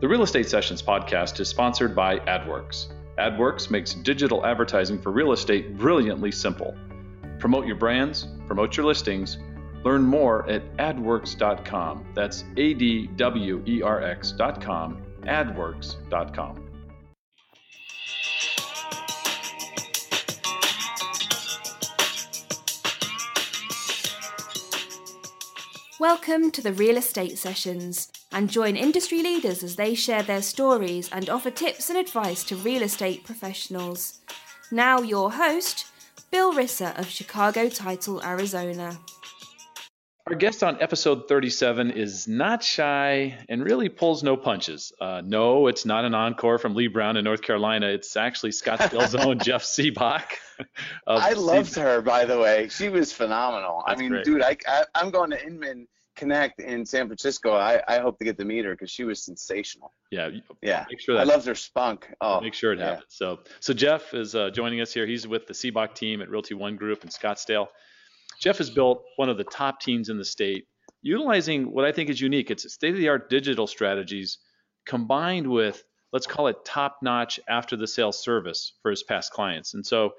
The Real Estate Sessions podcast is sponsored by Adwerx. Adwerx makes digital advertising for real estate brilliantly simple. Promote your brands, promote your listings. Learn more at adwerx.com. That's A D W E R X.com, adwerx.com. Welcome to the Real Estate Sessions and join industry leaders as they share their stories and offer tips and advice to real estate professionals. Now, your host, Bill Risser of Chicago Title, Arizona. Our guest on episode 37 is not shy and really pulls no punches. Uh, no, it's not an encore from Leigh Brown in North Carolina. It's actually Scottsdale's own Jeff Sibbach. I loved her, by the way. She was phenomenal. That's I mean, great. dude, I, I I'm going to Inman Connect in San Francisco. I, I hope to get to meet her because she was sensational. Yeah, Yeah, make sure that I loved her spunk. Oh, make sure it yeah. happens. So, so Jeff is uh, joining us here. He's with the Sibbach team at Realty One Group in Scottsdale. Jeff has built one of the top teams in the state, utilizing what I think is unique. It's state-of-the-art digital strategies combined with let's call it top-notch after-the-sale service for his past clients. And so,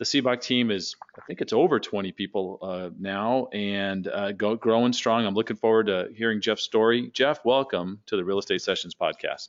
the Sibbach team is, I think it's over 20 people uh, now, and uh, go, growing strong. I'm looking forward to hearing Jeff's story. Jeff, welcome to the Real Estate Sessions podcast.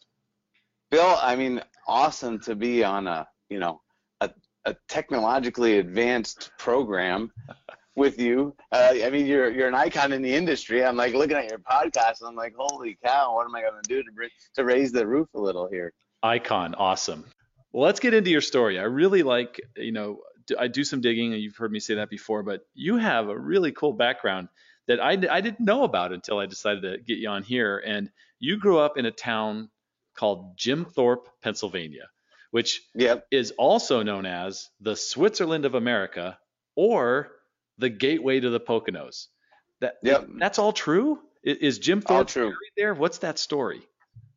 Bill, I mean, awesome to be on a you know a, a technologically advanced program with you. Uh, I mean, you're you're an icon in the industry. I'm like looking at your podcast, and I'm like, holy cow, what am I going to do to bring to raise the roof a little here? Icon, awesome. Well, let's get into your story. I really like, you know, I do some digging, and you've heard me say that before, but you have a really cool background that I didn't know about until I decided to get you on here. And you grew up in a town called Jim Thorpe, Pennsylvania, which Yep. is also known as the Switzerland of America or the gateway to the Poconos. That, Yep. That's all true? Is Jim All Thorpe true. buried there? What's that story?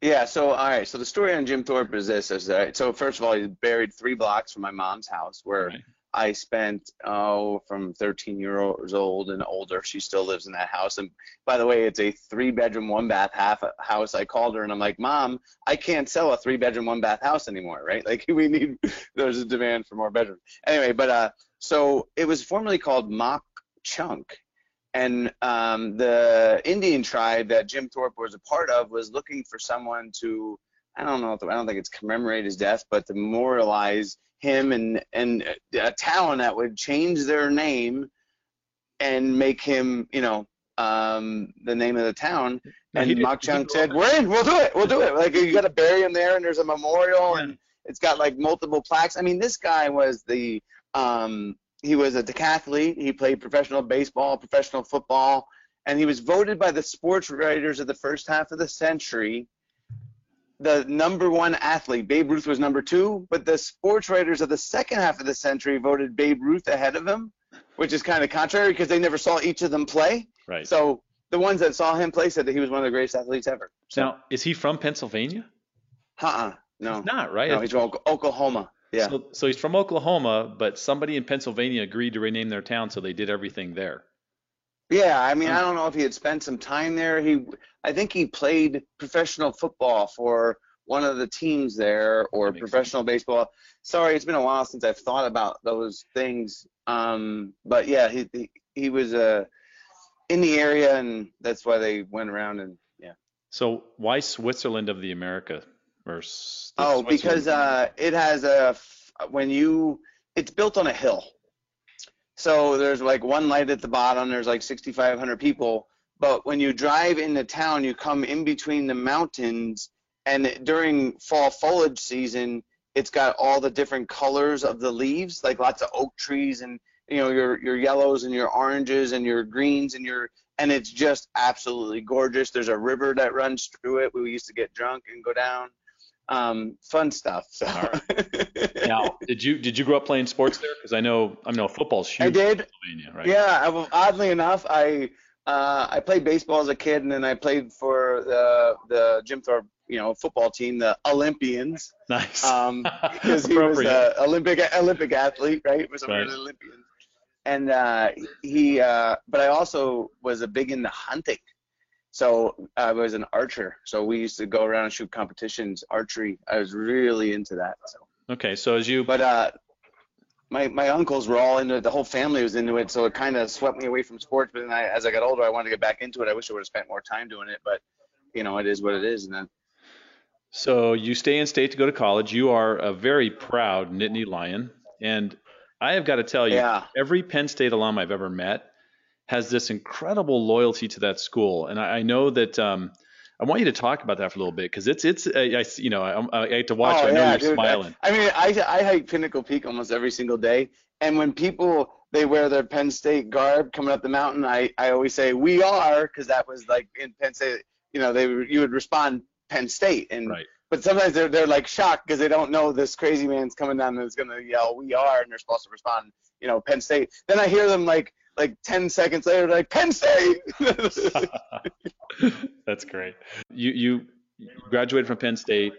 Yeah, so all right, so the story on Jim Thorpe is this: is that, so first of all, he's buried three blocks from my mom's house, where Right. I spent oh from 13 years old and older. She still lives in that house, and by the way, it's a three-bedroom, one-bath half house. I called her and I'm like, Mom, I can't sell a three-bedroom, one-bath house anymore, right? Like we need, there's a demand for more bedrooms. Anyway, but uh, so it was formerly called Mauch Chunk, and um, the Indian tribe that Jim Thorpe was a part of was looking for someone to, I don't know, I don't think it's commemorate his death, but to memorialize him and and a town that would change their name and make him, you know, um, the name of the town. He And did- Mauch did he Chunk grow said, "We're in. We'll do it. We'll do it. Like you got to bury him there, and there's a memorial, and it's got like multiple plaques. I mean, this guy was the um, he was a decathlete. He played professional baseball, professional football, and he was voted by the sports writers of the first half of the century the number one athlete. Babe Ruth was number two, but the sports writers of the second half of the century voted Babe Ruth ahead of him, which is kind of contrary because they never saw each of them play. Right. So the ones that saw him play said that he was one of the greatest athletes ever. So, now, is he from Pennsylvania? uh-uh, no, He's not, right? no, he's from Oklahoma. Yeah. So, so he's from Oklahoma, but somebody in Pennsylvania agreed to rename their town, so they did everything there. Yeah, I mean, I don't know if he had spent some time there. He, I think he played professional football for one of the teams there, or professional baseball. Sorry, it's been a while since I've thought about those things. Um, but yeah, he he, he was uh, in the area, and that's why they went around and yeah. So why Switzerland of the America? Or the Oh, because uh, it has a when you it's built on a hill. So there's like one light at the bottom. There's like 6,500 people. But when you drive into town, you come in between the mountains, and during fall foliage season, it's got all the different colors of the leaves, like lots of oak trees and you know your your yellows and your oranges and your greens and your and it's just absolutely gorgeous. There's a river that runs through it. We used to get drunk and go down um, fun stuff. So. now, did you did you grow up playing sports there? Because I know I know football's huge I did. right? Yeah. I, well, oddly enough, I uh, I played baseball as a kid, and then I played for the the Jim Thorpe, you know, football team, the Olympians, Nice. um, because he was an Olympic Olympic athlete, right? Was a Right. Olympian. And uh, he, uh, but I also was a big into hunting. So I was an archer. So we used to go around and shoot competitions, archery. I was really into that. So. Okay, so as you But uh, my my uncles were all into it. The whole family was into it. So it kind of swept me away from sports. But then I, as I got older, I wanted to get back into it. I wish I would have spent more time doing it. But you know, it is what it is. And then So you stay in state to go to college. You are a very proud Nittany Lion, and I have got to tell you, Yeah. every Penn State alum I've ever met has this incredible loyalty to that school, and I, I know that. Um, I want you to talk about that for a little bit because it's it's I, I you know I, I get to watch. Oh, I know yeah, you're dude. smiling. I mean, I I hike Pinnacle Peak almost every single day, and when people they wear their Penn State garb coming up the mountain, I I always say we are because that was like in Penn State. You know, they you would respond Penn State, and Right. but sometimes they're they're like shocked because they don't know this crazy man's coming down that's gonna yell we are, and they're supposed to respond, you know, Penn State. Then I hear them like like 10 seconds later, like Penn State. That's great. You you graduated from Penn State.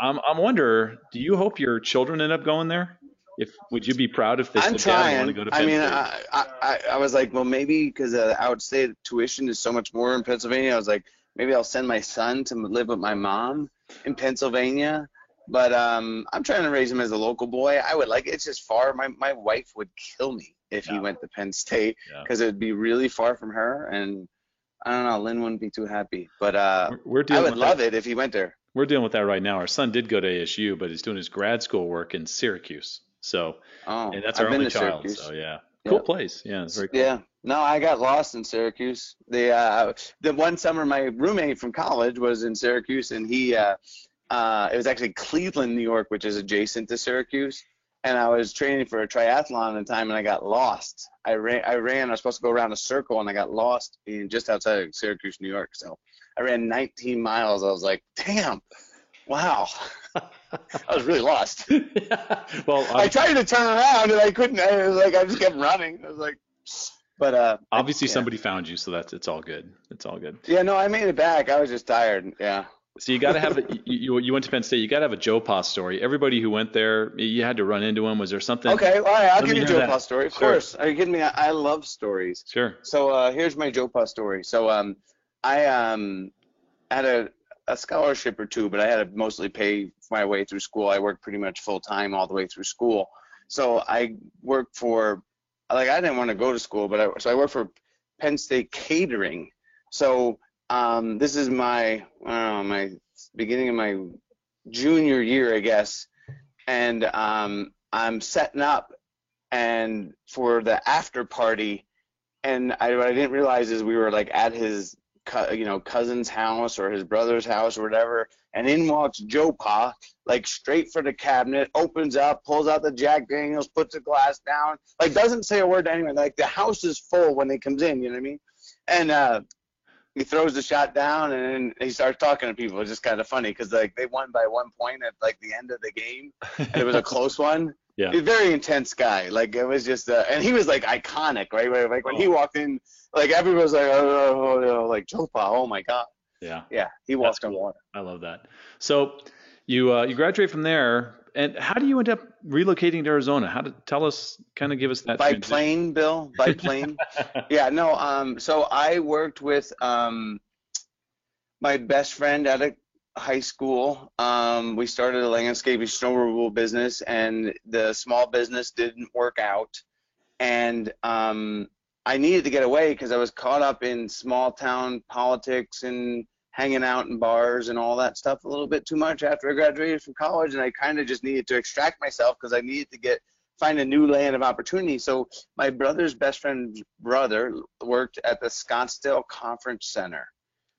I'm I'm wonder. Do you hope your children end up going there? If would you be proud if they I'm said, "Dad, I trying. go to I Penn mean, State"? I, I, I, I was like, well, maybe because uh, outstate tuition is so much more in Pennsylvania. I was like, maybe I'll send my son to live with my mom in Pennsylvania. But um, I'm trying to raise him as a local boy. I would like it's just far. My my wife would kill me if Yeah. he went to Penn State Yeah. because it'd be really far from her, and I don't know. Lynn wouldn't be too happy. But uh, We're- we're I would love that. it if he went there. We're dealing with that right now. Our son did go to ASU, but he's doing his grad school work in Syracuse. So, Oh, and that's I've our only child. Syracuse. So yeah, cool Yeah. place. Yeah, cool. Yeah. No, I got lost in Syracuse. The uh, the one summer my roommate from college was in Syracuse, and he uh, uh, it was actually Cleveland, New York, which is adjacent to Syracuse. And I was training for a triathlon at the time, and I got lost. I ran. I ran. I was supposed to go around a circle, and I got lost in just outside of Syracuse, New York. So I ran 19 miles. I was like, damn, wow. I was really lost. well, I ob- tried to turn around, and I couldn't. I was like, I just kept running. I was like, but uh, I- obviously yeah. somebody found you, so that's it's all good. It's all good. Yeah, no, I made it back. I was just tired. Yeah. So you got to have a, you, you went to Penn State. You got to have a Joe Pa story. Everybody who went there, you had to run into him. Was there something? Okay, all right. I'll Let give you a Joe that. Pa story. Of Sure. course. Are you kidding me? I, I love stories. Sure. So uh, here's my Joe Pa story. So um, I um had a, a scholarship or two, but I had to mostly pay my way through school. I worked pretty much full time all the way through school. So I worked for like I didn't want to go to school, but I, so I worked for Penn State Catering. So um, this is my know my beginning of my junior year, I guess, and um, I'm setting up and for the after party and I, what I didn't realize is we were like at his, you know, cousin's house or his brother's house or whatever, and in walks Joe Pa, like straight for the cabinet, opens up, pulls out the Jack Daniels, puts the glass down, like doesn't say a word to anyone. Like the house is full when he comes in, you know what I mean? And uh, he throws the shot down and then he starts talking to people. It's just kind of funny because like they won by one point at like the end of the game, and it was a close one. Yeah. He's a very intense guy. Like it was just, uh, and he was like iconic, right? Where, Like when he Oh. walked in, like everyone was like, oh, oh, oh, oh, like Joe Pa, oh my god, Yeah. yeah, he walked on cool. water. I love that. So you uh, you graduate from there, and how do you end up relocating to Arizona? How to tell us, kind of give us that By transition. plane, Bill, by plane. yeah, no. Um, so I worked with um, my best friend at a high school. Um, we started a landscaping snow removal business, and the small business didn't work out. And um, I needed to get away because I was caught up in small town politics and hanging out in bars and all that stuff a little bit too much after I graduated from college. And I kind of just needed to extract myself because I needed to get find a new land of opportunity. So my brother's best friend's brother worked at the Scottsdale Conference Center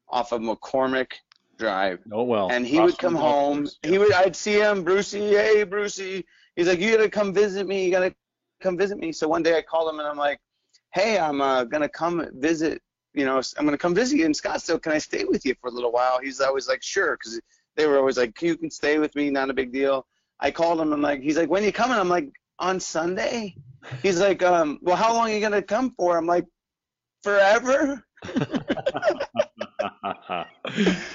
off of McCormick Drive. Oh well. And he would come home. course. He would I'd see him, Brucey, hey Brucey. He's like, You gotta come visit me, you gotta come visit me. So one day I called him and I'm like, Hey, I'm uh, gonna come visit, you know, I'm gonna come visit you in Scottsdale. Can I stay with you for a little while? He's always like, Sure, because they were always like, You can stay with me, not a big deal. I called him, I'm like, he's like, When you coming? I'm like, on Sunday? He's like, um, well, how long are you gonna come for? I'm like, forever.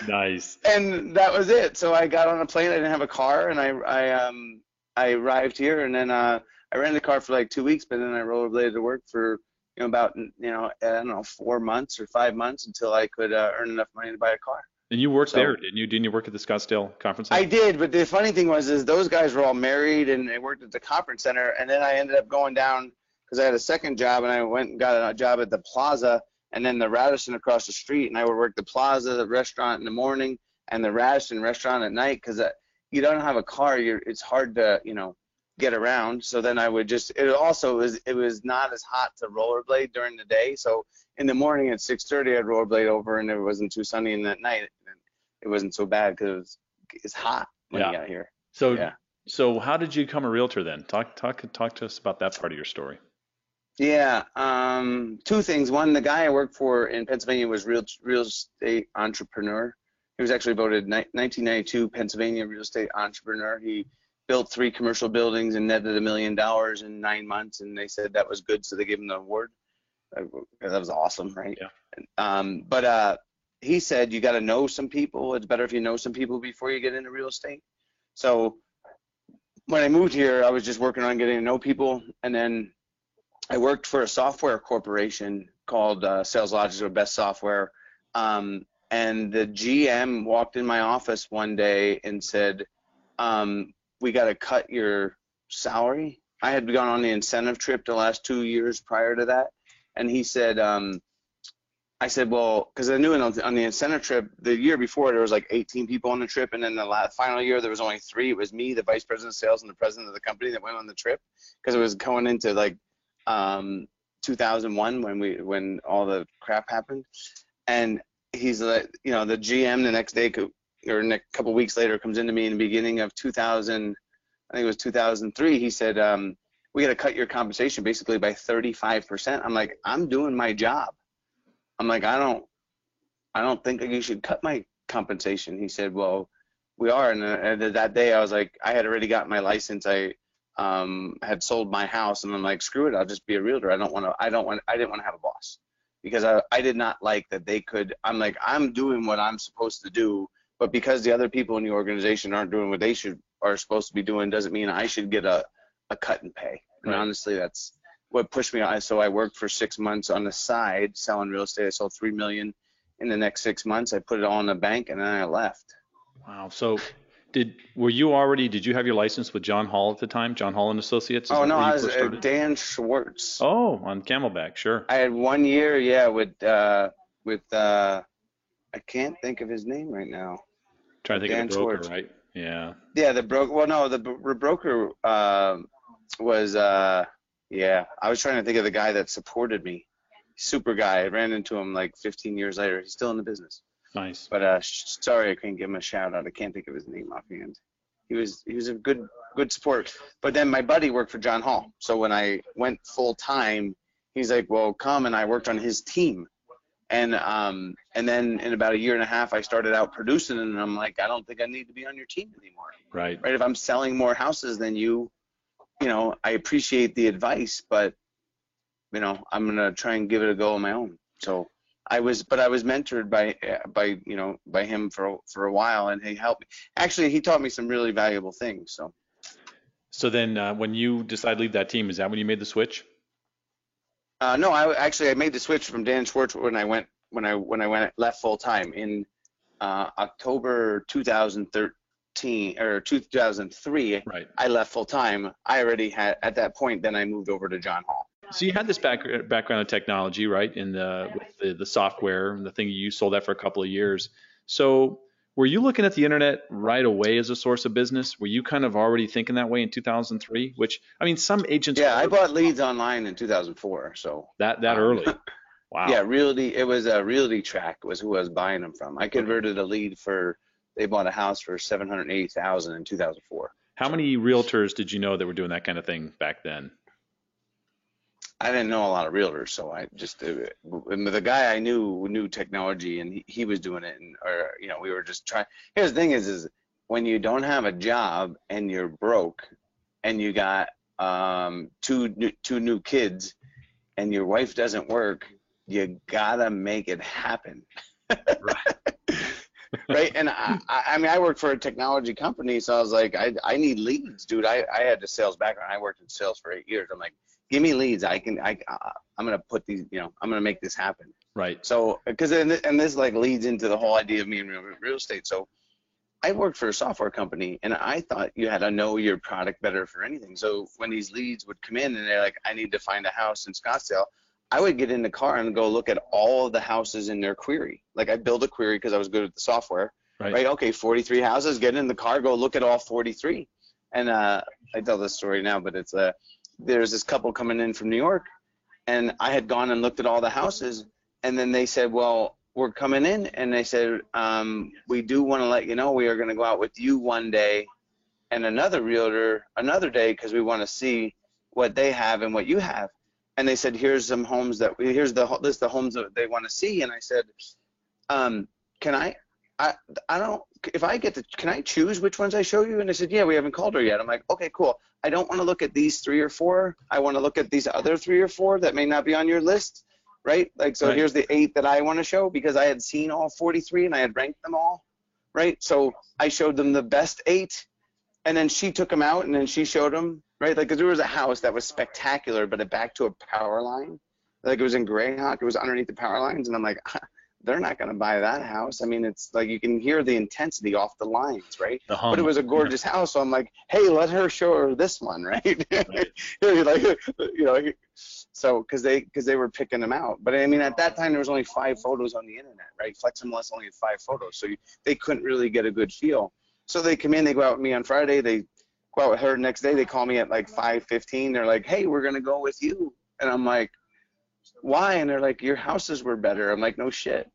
nice. And that was it. So I got on a plane. I didn't have a car, and I, I, um, I arrived here, and then uh, I rented a car for like two weeks, but then I rollerbladed to work for, you know, about you know, I don't know, four months or five months until I could uh, earn enough money to buy a car. And you worked So- there, didn't you? Didn't you work at the Scottsdale Conference Center? I did, but the funny thing was, is those guys were all married and they worked at the conference center, and then I ended up going down because I had a second job, and I went and got a job at the Plaza, and then the Radisson across the street, and I would work the Plaza, the restaurant in the morning, and the Radisson restaurant at night, because you don't have a car, you're it's hard to you know get around. So then I would just it also was it was not as hot to rollerblade during the day, so in the morning at 6:30 I'd rollerblade over, and it wasn't too sunny, and at night it wasn't so bad because it was it's hot when Yeah. you got here. So, Yeah. so how did you become a realtor then? Talk, talk, talk to us about that part of your story. Yeah, um, two things. One, the guy I worked for in Pennsylvania was real real estate entrepreneur. He was actually voted ni- 1992 Pennsylvania real estate entrepreneur. He built three commercial buildings and netted a million dollars in nine months, and they said that was good, so they gave him the award. Uh, That was awesome, right? Yeah. Um, but uh, he said you got to know some people. It's better if you know some people before you get into real estate. So when I moved here, I was just working on getting to know people, and then I worked for a software corporation called uh, SalesLogix or Best Software. Um, and the GM walked in my office one day and said, um, "We got to cut your salary." I had gone on the incentive trip the last two years prior to that, and he said, um, "I said, well, because I knew on the, on the incentive trip the year before there was like 18 people on the trip, and then the last, final year there was only three. It was me, the vice president of sales, and the president of the company that went on the trip because it was going into like um, 2001 when we when all the crap happened, and he's like, you know, the GM the next day co- or a couple weeks later comes into me in the beginning of 2000, I think it was 2003. He said, um, "We got to cut your compensation basically by 35%." I'm like, "I'm doing my job." I'm like, "I don't, I don't think you should cut my compensation." He said, "Well, we are." And, uh, that day, I was like, I had already got my license. I um, had sold my house, and I'm like, screw it, I'll just be a realtor. I don't want to. I don't want. I didn't want to have a boss because I, I did not like that they could. I'm like, I'm doing what I'm supposed to do, but because the other people in the organization aren't doing what they should are supposed to be doing, doesn't mean I should get a a cut and pay. And Right. honestly, that's what pushed me. I so I worked for six months on the side selling real estate. I sold three million in the next six months. I put it all in the bank, and then I left. Wow. So, did were you already? Did you have your license with John Hall at the time? John Hall and Associates. Oh no, I was uh. Dan Schwartz. Oh, on Camelback, sure. I had one year, yeah, with uh with uh I can't think of his name right now. Trying to think Dan of the broker, Schwartz. right? Yeah. Yeah, the broker. Well, no, the bro- broker um was uh yeah. I was trying to think of the guy that supported me. Super guy. I ran into him like 15 years later. He's still in the business. Nice. But uh, sh- sorry, I couldn't give him a shout out. I can't think of his name offhand. He was he was a good good support. But then my buddy worked for John Hall. So when I went full time, he's like, "Well, come," and I worked on his team. And um and then in about a year and a half, I started out producing, and I'm like, I don't think I need to be on your team anymore. Right. Right? If I'm selling more houses than you, you know, I appreciate the advice, but you know, I'm gonna try and give it a go on my own. So I was, but I was mentored by by you know by him for for a while, and he helped me. Actually, he taught me some really valuable things. So So then, uh, when you decided to leave that team, is that when you made the switch? Uh, no, I actually I made the switch from Dan Schwartz when I went when I when I went left full time in uh, October 2013 or 2003. Right. I left full time. I already had at that point. Then I moved over to John Hall. So you had this back, background of technology, right? In the with the, the software and the thing you sold that for a couple of years. So were you looking at the internet right away as a source of business? Were you kind of already thinking that way in 2003? Which I mean, some agents Yeah, I bought leads online in 2004. So that that early. Wow. Yeah, Realty. It was a RealtyTrac was who I was buying them from. I converted a lead for. They bought a house for seven hundred eighty thousand in two thousand four. How many realtors did you know that were doing that kind of thing back then? I didn't know a lot of realtors, so I just uh, the guy I knew knew technology, and he, he was doing it, and or you know we were just trying. Here's the thing: is is when you don't have a job and you're broke, and you got um, two new, two new kids, and your wife doesn't work, you gotta make it happen. Right. right? And I, I mean, I worked for a technology company, so I was like, I, I need leads, dude. I, I had a sales background. I worked in sales for eight years. I'm like, give me leads. I can, I, I'm gonna put these, you know, I'm gonna make this happen. Right. So, because and this like leads into the whole idea of me in real, real estate. So, I worked for a software company, and I thought you had to know your product better for anything. So when these leads would come in and they're like, I need to find a house in Scottsdale, I would get in the car and go look at all the houses in their query. Like I build a query because I was good at the software. Right. right. Okay, 43 houses. Get in the car, go look at all 43. And uh, I tell this story now, but it's uh, there's this couple coming in from New York, and I had gone and looked at all the houses, and then they said, well, we're coming in, and they said, um, we do want to let you know we are going to go out with you one day, and another realtor another day because we want to see what they have and what you have and they said, "Here's some homes that we, here's the list of homes that they want to see." And I said, um, "Can I? I I don't. If I get to, can I choose which ones I show you?" And they said, "Yeah, we haven't called her yet." I'm like, "Okay, cool. I don't want to look at these three or four. I want to look at these other three or four that may not be on your list." Right? Like, so right. here's the eight that I want to show because I had seen all 43 and I had ranked them all. Right? So I showed them the best eight, and then she took them out and then she showed them right? Like, cause there was a house that was spectacular, but it backed to a power line. Like it was in Grayhawk, it was underneath the power lines, and I'm like, they're not gonna buy that house. I mean, it's like you can hear the intensity off the lines, right? The but it was a gorgeous yeah. house, so I'm like, hey, let her show her this one, right? right. like, you know, so because they because they were picking them out. But I mean, at that time there was only five photos on the internet, right? Flex MLS only had five photos, so you, they couldn't really get a good feel. So they come in, they go out with me on Friday, they go out with her next day. They call me at like 5:15. They're like, "Hey, we're gonna go with you," and I'm like, "Why?" And they're like, "Your houses were better." I'm like, "No shit."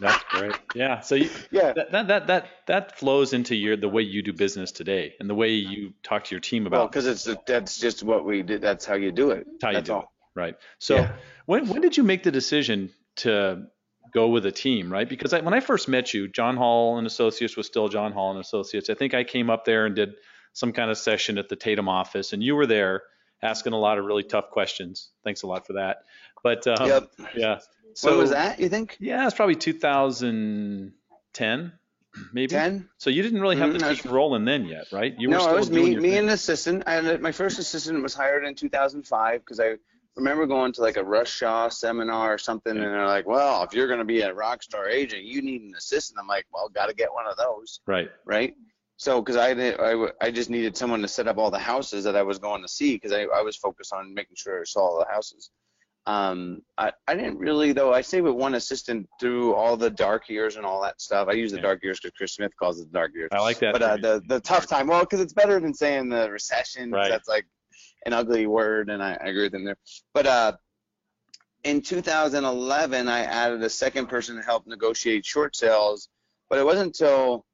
That's great. Yeah. So you, yeah, that, that that that flows into your the way you do business today and the way you talk to your team about. Well, because it's that's just what we did. That's how you do it. How you that's do all. it. Right. So yeah. when when did you make the decision to go with a team, right? Because I, when I first met you, John Hall and Associates was still John Hall and Associates. I think I came up there and did some kind of session at the Tatum office, and you were there asking a lot of really tough questions. Thanks a lot for that. But um, yep. yeah. So when was that? You think? Yeah, it's probably 2010, maybe. 10. So you didn't really have mm-hmm. the team rolling then yet, right? You no, were it was me, me and an assistant. I had, my first assistant was hired in 2005 because I remember going to like a Russ Shaw seminar or something, yeah. and they're like, "Well, if you're going to be a rock star agent, you need an assistant." I'm like, "Well, got to get one of those." Right. Right. So, because I, I, I just needed someone to set up all the houses that I was going to see because I, I was focused on making sure I saw all the houses. Um, I, I didn't really though. I stayed with one assistant through all the dark years and all that stuff. I use the yeah. dark years because Chris Smith calls it the dark years. I like that. But uh, the the tough time, well, because it's better than saying the recession. Right. That's like an ugly word, and I, I agree with him there. But uh, in 2011, I added a second person to help negotiate short sales. But it wasn't until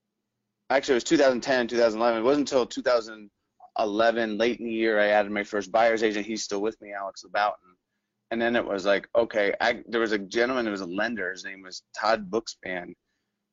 actually it was 2010, 2011. It wasn't until 2011, late in the year, I added my first buyer's agent. He's still with me, Alex LeBoughton. And then it was like, okay, I, there was a gentleman who was a lender. His name was Todd Bookspan.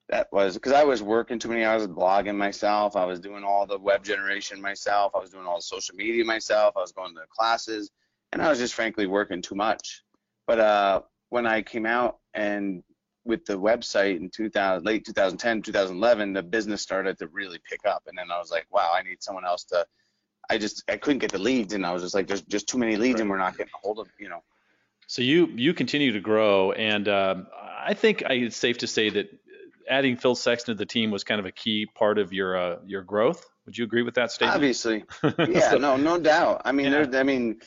That was because I was working too many hours blogging myself. I was doing all the web generation myself. I was doing all the social media myself. I was going to classes, and I was just frankly working too much. But uh, when I came out and with the website in 2000, late 2010, 2011, the business started to really pick up. And then I was like, wow, I need someone else to. I just I couldn't get the leads, and I was just like, there's just too many leads, right. and we're not getting a hold of you know. So you you continue to grow, and um, I think I, it's safe to say that adding Phil Sexton to the team was kind of a key part of your uh, your growth. Would you agree with that statement? Obviously, yeah, so, no, no doubt. I mean, yeah. I mean,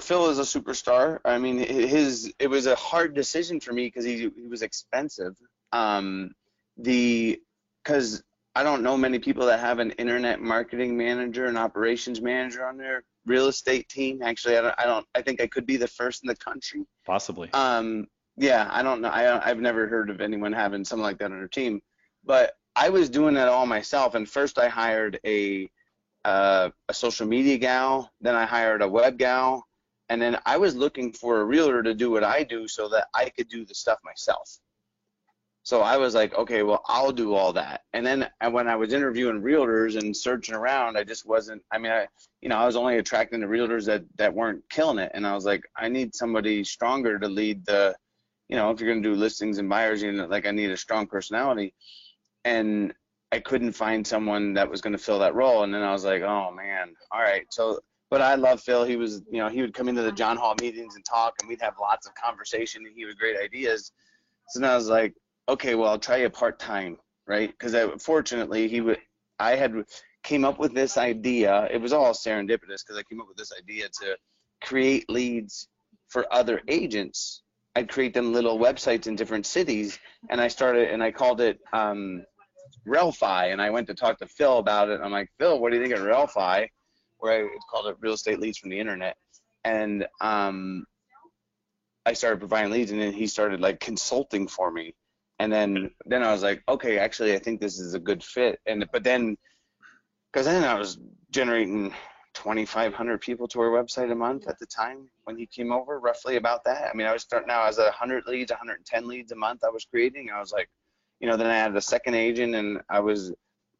Phil is a superstar. I mean, his it was a hard decision for me because he he was expensive. Um, the because I don't know many people that have an internet marketing manager and operations manager on their real estate team. Actually, I don't. I don't. I think I could be the first in the country. Possibly. Um. Yeah. I don't know. I I've never heard of anyone having something like that on their team. But I was doing that all myself. And first, I hired a uh, a social media gal. Then I hired a web gal and then I was looking for a realtor to do what I do so that I could do the stuff myself. So I was like, okay, well, I'll do all that. And then when I was interviewing realtors and searching around, I just wasn't, I mean, I, you know, I was only attracting the realtors that, that weren't killing it. And I was like, I need somebody stronger to lead the, you know, if you're going to do listings and buyers, you know, like I need a strong personality. and I couldn't find someone that was going to fill that role. And then I was like, oh man, all right. So, but I love Phil. He was, you know, he would come into the John Hall meetings and talk, and we'd have lots of conversation, and he had great ideas. So then I was like, okay, well, I'll try you part time, right? Because fortunately, he would, I had came up with this idea. It was all serendipitous because I came up with this idea to create leads for other agents. I'd create them little websites in different cities, and I started and I called it um, Relfi, and I went to talk to Phil about it. I'm like, Phil, what do you think of Relfi? Where I called it Real Estate Leads from the Internet, and um, I started providing leads, and then he started like consulting for me, and then then I was like, okay, actually, I think this is a good fit, and but then because then I was generating 2,500 people to our website a month at the time when he came over, roughly about that. I mean, I was starting now as a 100 leads, 110 leads a month I was creating. I was like, you know, then I had a second agent and I was,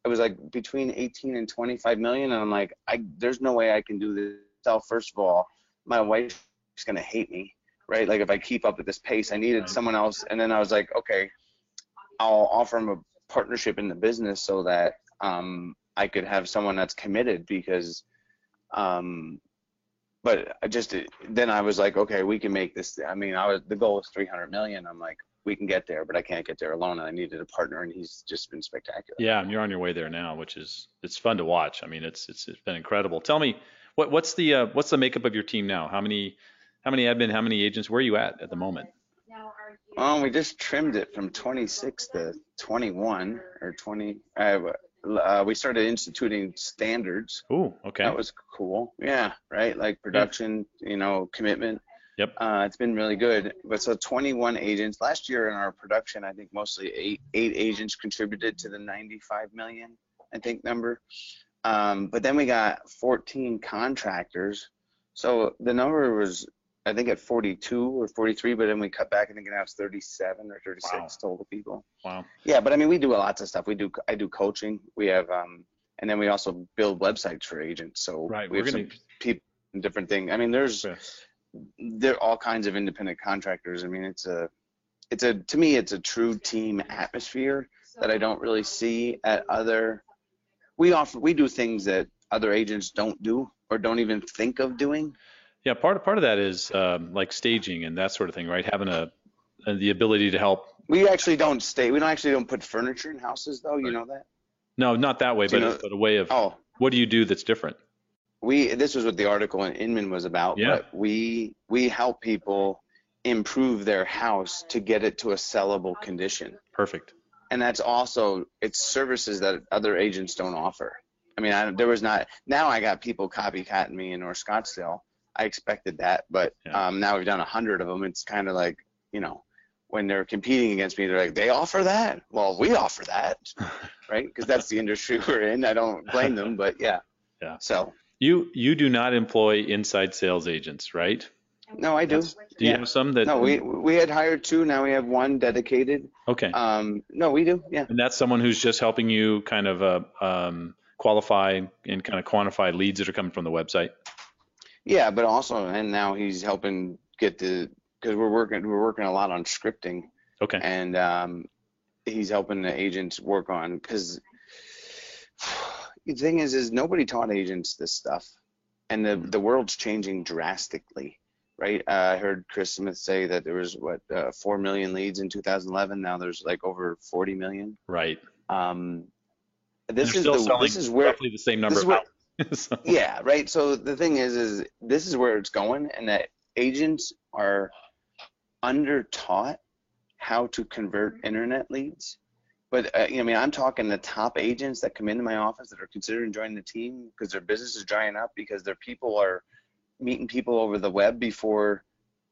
it was like between 18 and 25 million. And I'm like, I, there's no way I can do this. So first of all, my wife's going to hate me, right? Like if I keep up at this pace, I needed someone else. And then I was like, okay, I'll offer him a partnership in the business so that um, I could have someone that's committed because, um, but I just then I was like, okay, we can make this. I mean, I was the goal was 300 million. I'm like, we can get there, but I can't get there alone. And I needed a partner, and he's just been spectacular. Yeah, and you're on your way there now, which is it's fun to watch. I mean, it's it's, it's been incredible. Tell me, what what's the uh, what's the makeup of your team now? How many how many admin? How many agents? Where are you at at the moment? Um, we just trimmed it from 26 to 21 or 20. Uh, uh, we started instituting standards. Ooh, okay. That was cool. Yeah, right. Like production, yeah. you know, commitment. Yep. Uh, it's been really good. But so 21 agents last year in our production, I think mostly eight eight agents contributed to the 95 million, I think number. Um, but then we got 14 contractors. So the number was I think at 42 or 43, but then we cut back. and think now it's 37 or 36 wow. total people. Wow. Yeah, but I mean, we do lots of stuff. We do. I do coaching. We have, um, and then we also build websites for agents. So right. we We're have gonna... some people, different things. I mean, there's there are all kinds of independent contractors. I mean, it's a, it's a to me, it's a true team atmosphere that I don't really see at other. We offer we do things that other agents don't do or don't even think of doing. Yeah, part of part of that is um, like staging and that sort of thing, right? Having a the ability to help. We actually don't stay. We don't actually don't put furniture in houses, though. You know that? No, not that way, but, know, but a way of. Oh. What do you do that's different? We this was what the article in Inman was about. Yeah. But we we help people improve their house to get it to a sellable condition. Perfect. And that's also it's services that other agents don't offer. I mean, I, there was not. Now I got people copycatting me in North Scottsdale I expected that, but Yeah. um, now we've done a hundred of them. It's kind of like you know when they're competing against me, they're like, they offer that. Well, we offer that, right? Because that's the industry we're in. I don't blame them, but yeah. Yeah. So You you do not employ inside sales agents, right? no, I do. Do you Yeah. have some that? No, we we had hired two. Now we have one dedicated. Okay. Um, no, we do. Yeah. and that's someone who's just helping you kind of uh, um, qualify and kind of quantify leads that are coming from the website. Yeah, but also, and now he's helping get the because we're working we're working a lot on scripting, Okay. and um, he's helping the agents work on because the thing is, is nobody taught agents this stuff, and the the world's changing drastically, right? Uh, I heard Chris Smith say that there was what uh, four million leads in 2011. Now there's like over 40 million. Right. Um, this is the this is where roughly the same number of where- So- yeah, right. So the thing is, is this is where it's going, and that agents are under taught how to convert internet leads. But uh, I mean, I'm talking the top agents that come into my office that are considering joining the team because their business is drying up because their people are meeting people over the web before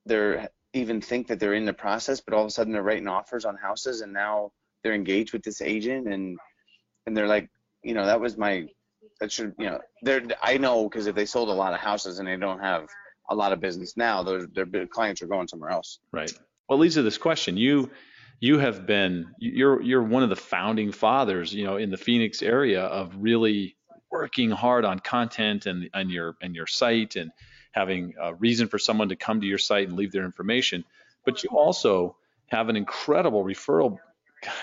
they're even think that they're in the process. But all of a sudden, they're writing offers on houses, and now they're engaged with this agent, and and they're like, you know, that was my that should you know they're I know because if they sold a lot of houses and they don't have a lot of business now, their their clients are going somewhere else. Right. Well, leads to this question. You you have been you're you're one of the founding fathers, you know, in the Phoenix area of really working hard on content and and your and your site and having a reason for someone to come to your site and leave their information. But you also have an incredible referral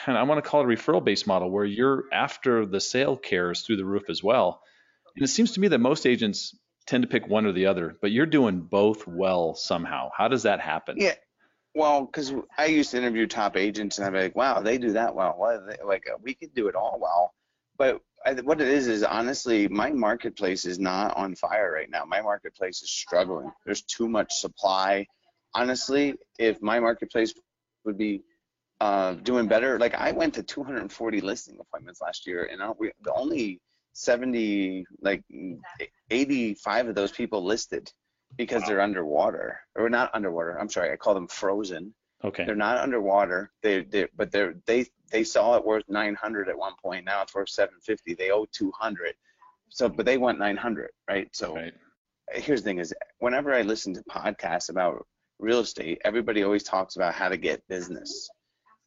and I want to call it a referral based model where you're after the sale cares through the roof as well. And it seems to me that most agents tend to pick one or the other, but you're doing both well somehow. How does that happen? Yeah. Well, because I used to interview top agents, and I'd be like, "Wow, they do that well. Like uh, we could do it all well." But I, what it is is honestly, my marketplace is not on fire right now. My marketplace is struggling. There's too much supply. Honestly, if my marketplace would be uh, doing better, like I went to 240 listing appointments last year, and I, we, the only 70, like 85 of those people listed because wow. they're underwater or not underwater. I'm sorry, I call them frozen. Okay. They're not underwater. They they but they're they they saw it worth 900 at one point. Now it's worth 750. They owe 200. So but they want 900, right? So right. here's the thing is whenever I listen to podcasts about real estate, everybody always talks about how to get business.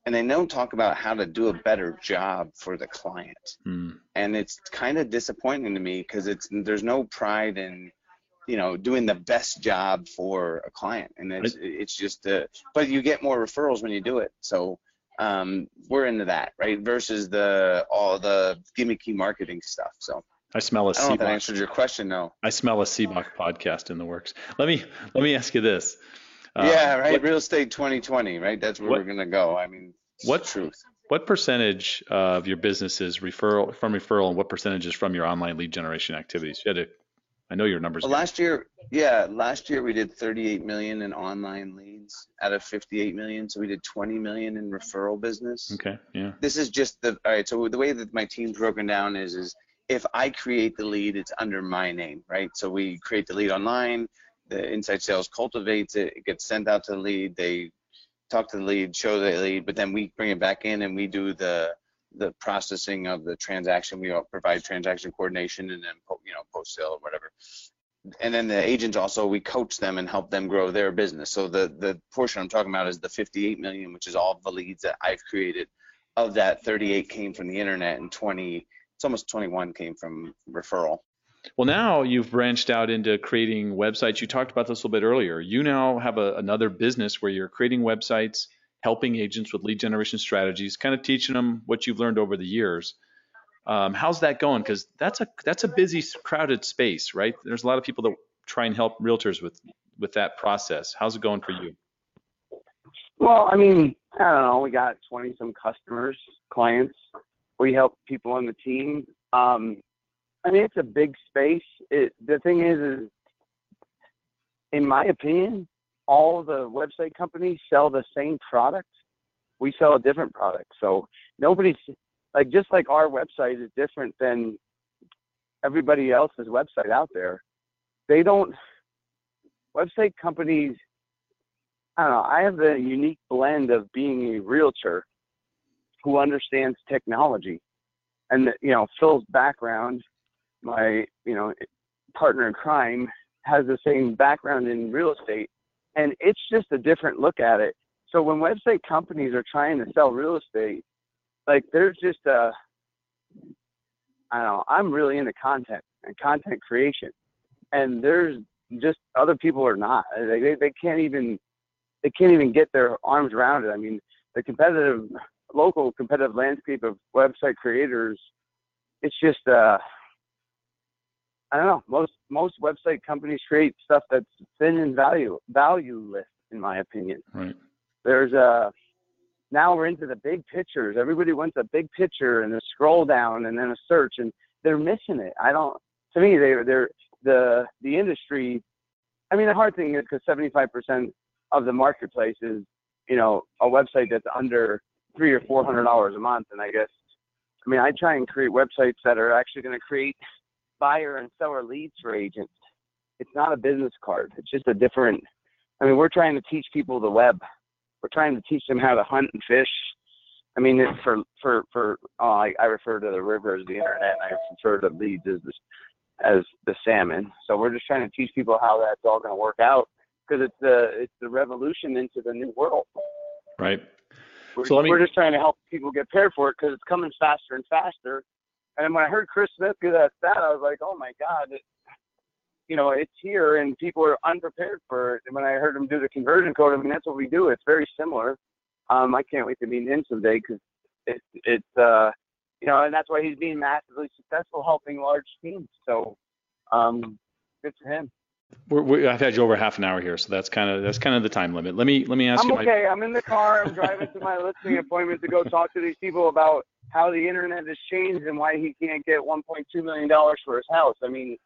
And they don't talk about how to do a better job for the client. Hmm. And it's kind of disappointing to me because it's there's no pride in you know doing the best job for a client and it's it's just uh, but you get more referrals when you do it so um, we're into that right versus the all the gimmicky marketing stuff so I smell a I don't know if that answered your question though. I smell a Sibbach podcast in the works. Let me let me ask you this. Uh, yeah, right. What, Real estate 2020, right? That's where what, we're gonna go. I mean, what truth? What percentage of your business is referral from referral, and what percentage is from your online lead generation activities? You had to I know your numbers. Well, last year, yeah, last year we did 38 million in online leads out of 58 million. So we did 20 million in referral business. Okay, yeah. This is just the all right. So the way that my team's broken down is is if I create the lead, it's under my name, right? So we create the lead online. The inside sales cultivates it. It gets sent out to the lead. They talk to the lead, show the lead, but then we bring it back in and we do the the processing of the transaction. We provide transaction coordination and then you know post sale or whatever. And then the agents also we coach them and help them grow their business. So the the portion I'm talking about is the 58 million, which is all the leads that I've created. Of that, 38 came from the internet and 20, it's almost 21 came from referral. Well, now you've branched out into creating websites. You talked about this a little bit earlier. You now have a, another business where you're creating websites helping agents with lead generation strategies, kind of teaching them what you've learned over the years. Um, how's that going? Because that's a that's a busy, crowded space, right? There's a lot of people that try and help realtors with with that process. How's it going for you? Well, I mean, I don't know. We got 20 some customers, clients. We help people on the team. Um, I mean, it's a big space. It, the thing is, is, in my opinion, all the website companies sell the same product. We sell a different product. So nobody's like just like our website is different than everybody else's website out there. They don't website companies I don't know, I have the unique blend of being a realtor who understands technology. And you know, Phil's background, my, you know, partner in crime has the same background in real estate and it's just a different look at it. So when website companies are trying to sell real estate, like there's just a, I don't know, I'm really into content and content creation, and there's just other people are not. They they, can't even they can't even get their arms around it. I mean, the competitive local competitive landscape of website creators, it's just uh I don't know. Most most website companies create stuff that's thin and value valueless, in my opinion. Right. There's a now we're into the big pictures. Everybody wants a big picture and a scroll down and then a search, and they're missing it. I don't. To me, they they're the the industry. I mean, the hard thing is because 75% of the marketplace is, you know, a website that's under three or four hundred dollars a month, and I guess, I mean, I try and create websites that are actually going to create buyer and seller leads for agents. It's not a business card. It's just a different. I mean, we're trying to teach people the web. We're trying to teach them how to hunt and fish. I mean, it's for for for oh, I, I refer to the river as the internet, and I refer to leads as the, as the salmon. So we're just trying to teach people how that's all going to work out because it's the it's the revolution into the new world. Right. We're, so me... we're just trying to help people get prepared for it because it's coming faster and faster. And when I heard Chris Smith do that stat, I was like, oh my God, it, you know, it's here and people are unprepared for it. And when I heard him do the conversion code, I mean, that's what we do. It's very similar. Um, I can't wait to meet him someday because it's it's uh you know, and that's why he's being massively successful helping large teams. So, um, good for him. We're, we, I've had you over half an hour here, so that's kind of that's kind of the time limit. Let me let me ask I'm you. okay. My... I'm in the car. I'm driving to my listening appointment to go talk to these people about how the internet has changed and why he can't get 1.2 million dollars for his house. I mean,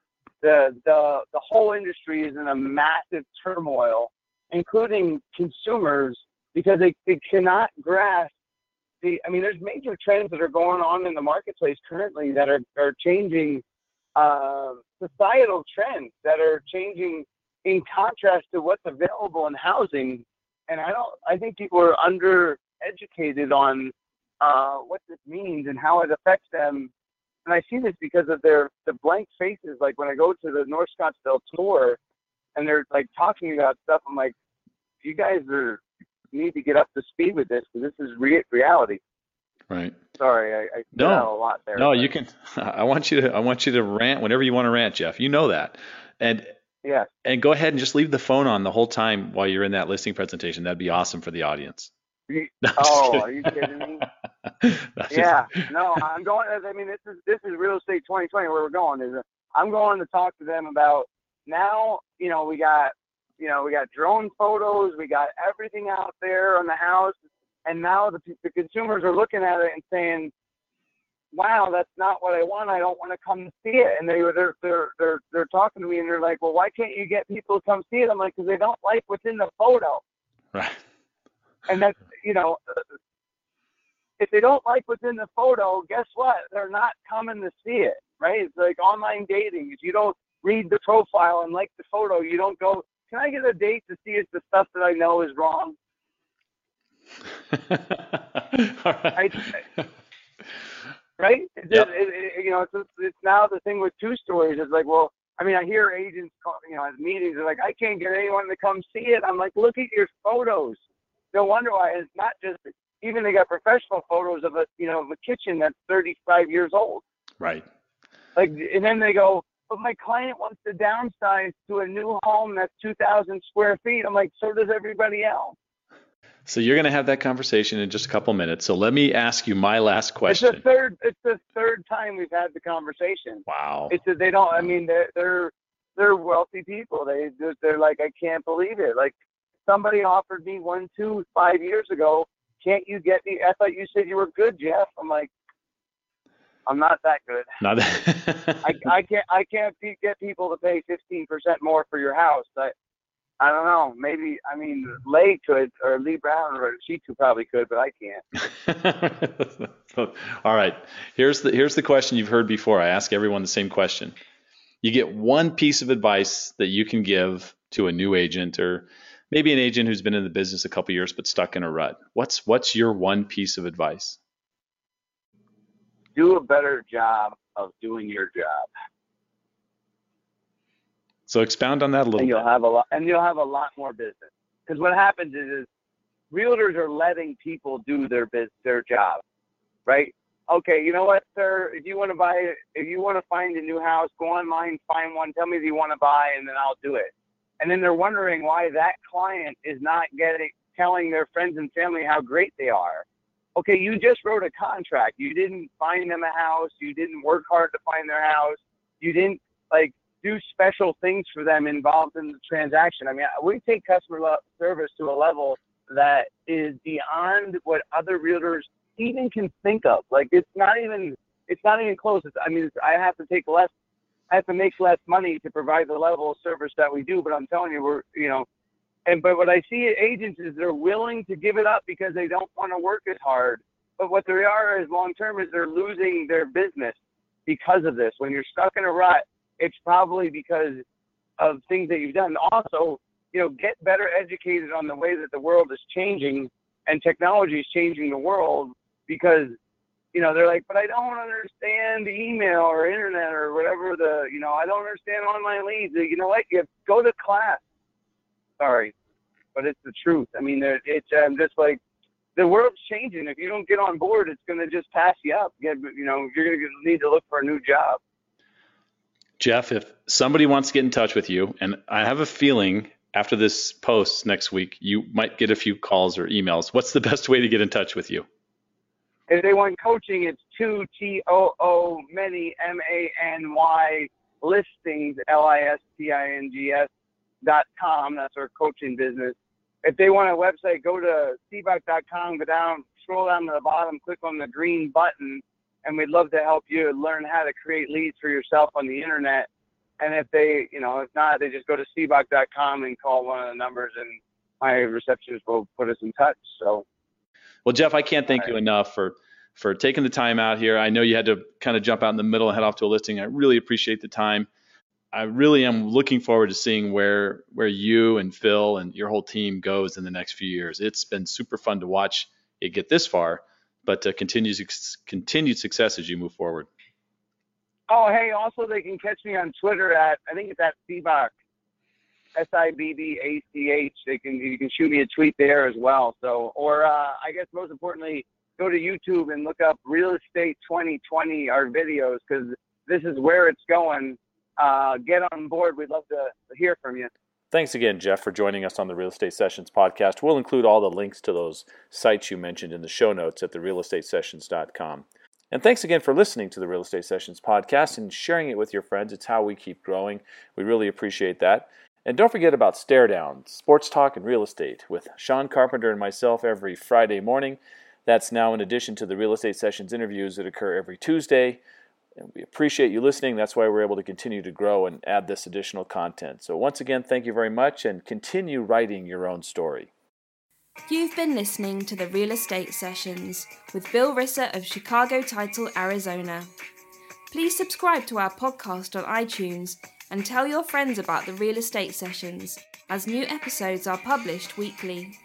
the the the whole industry is in a massive turmoil, including consumers, because they, they cannot grasp the. I mean, there's major trends that are going on in the marketplace currently that are are changing uh, societal trends that are changing in contrast to what's available in housing. And I don't. I think people are undereducated on uh, what this means and how it affects them and I see this because of their the blank faces. Like when I go to the North Scottsdale tour, and they're like talking about stuff, I'm like, you guys are need to get up to speed with this because this is re- reality. Right. Sorry, I, I no, a lot there. No, but. you can. I want you to. I want you to rant whenever you want to rant, Jeff. You know that. And yeah. And go ahead and just leave the phone on the whole time while you're in that listing presentation. That'd be awesome for the audience. Oh, are you kidding me? yeah, no, I'm going. I mean, this is this is real estate 2020 where we're going. Is I'm going to talk to them about now. You know, we got you know we got drone photos, we got everything out there on the house, and now the, the consumers are looking at it and saying, "Wow, that's not what I want. I don't want to come see it." And they they're they're they're they're talking to me and they're like, "Well, why can't you get people to come see it?" I'm like, "Because they don't like what's in the photo." Right. And that's you know if they don't like what's in the photo, guess what? They're not coming to see it, right? It's like online dating. If you don't read the profile and like the photo, you don't go, can I get a date to see if the stuff that I know is wrong? right? right? Yep. It, it, you know, it's, it's now the thing with two stories. It's like, well, I mean, I hear agents, call, you know, at meetings, they're like, I can't get anyone to come see it. I'm like, look at your photos. No wonder why it's not just even they got professional photos of a you know of a kitchen that's 35 years old. Right. Like, and then they go, but my client wants to downsize to a new home that's 2,000 square feet. I'm like, so does everybody else. So you're going to have that conversation in just a couple minutes. So let me ask you my last question. It's the third. It's the third time we've had the conversation. Wow. It's a, they don't. I mean, they're they're they're wealthy people. They just they're like, I can't believe it. Like somebody offered me one two five years ago can't you get me? I thought you said you were good, Jeff. I'm like, I'm not that good. Not that. I, I can't I can't get people to pay 15% more for your house. I I don't know. Maybe I mean Leigh could or Leigh Brown or she too probably could, but I can't. All right. Here's the here's the question you've heard before. I ask everyone the same question. You get one piece of advice that you can give to a new agent or maybe an agent who's been in the business a couple years but stuck in a rut. What's what's your one piece of advice? Do a better job of doing your job. So expound on that a little. And you'll bit. have a lot, and you'll have a lot more business. Because what happens is, is realtors are letting people do their biz, their job, right? Okay, you know what, sir? If you want to buy, if you want to find a new house, go online, find one. Tell me if you want to buy, and then I'll do it and then they're wondering why that client is not getting telling their friends and family how great they are. Okay, you just wrote a contract. You didn't find them a house. You didn't work hard to find their house. You didn't like do special things for them involved in the transaction. I mean, we take customer service to a level that is beyond what other realtors even can think of. Like it's not even it's not even close. It's, I mean, I have to take less I have to make less money to provide the level of service that we do. But I'm telling you, we're you know, and but what I see at agents is they're willing to give it up because they don't want to work as hard. But what they are is long term is they're losing their business because of this. When you're stuck in a rut, it's probably because of things that you've done. Also, you know, get better educated on the way that the world is changing and technology is changing the world because you know, they're like, but I don't understand email or internet or whatever the, you know, I don't understand online leads. You know what? You go to class. Sorry, but it's the truth. I mean, it's um, just like the world's changing. If you don't get on board, it's going to just pass you up. You know, you're going to need to look for a new job. Jeff, if somebody wants to get in touch with you, and I have a feeling after this post next week, you might get a few calls or emails. What's the best way to get in touch with you? If they want coaching, it's two T O O many M A N Y listings L I S T I N G S dot com. That's our coaching business. If they want a website, go to cboc.com, go down, scroll down to the bottom, click on the green button, and we'd love to help you learn how to create leads for yourself on the internet. And if they, you know, if not, they just go to cboc.com and call one of the numbers, and my receptionist will put us in touch. So, well, Jeff, I can't thank right. you enough for for taking the time out here. I know you had to kind of jump out in the middle and head off to a listing. I really appreciate the time. I really am looking forward to seeing where where you and Phil and your whole team goes in the next few years. It's been super fun to watch it get this far, but uh, continued continued success as you move forward. Oh, hey! Also, they can catch me on Twitter at I think it's at Sibbach, S I B B A C H. They can you can shoot me a tweet there as well. So, or uh, I guess most importantly, go to YouTube and look up Real Estate 2020 our videos because this is where it's going uh, get on board. We'd love to hear from you. Thanks again, Jeff, for joining us on the Real Estate Sessions podcast. We'll include all the links to those sites you mentioned in the show notes at therealestatesessions.com. And thanks again for listening to the Real Estate Sessions podcast and sharing it with your friends. It's how we keep growing. We really appreciate that. And don't forget about Stare Down, Sports Talk and Real Estate with Sean Carpenter and myself every Friday morning. That's now in addition to the Real Estate Sessions interviews that occur every Tuesday. And we appreciate you listening. That's why we're able to continue to grow and add this additional content. So, once again, thank you very much and continue writing your own story. You've been listening to the Real Estate Sessions with Bill Risser of Chicago Title, Arizona. Please subscribe to our podcast on iTunes and tell your friends about the Real Estate Sessions, as new episodes are published weekly.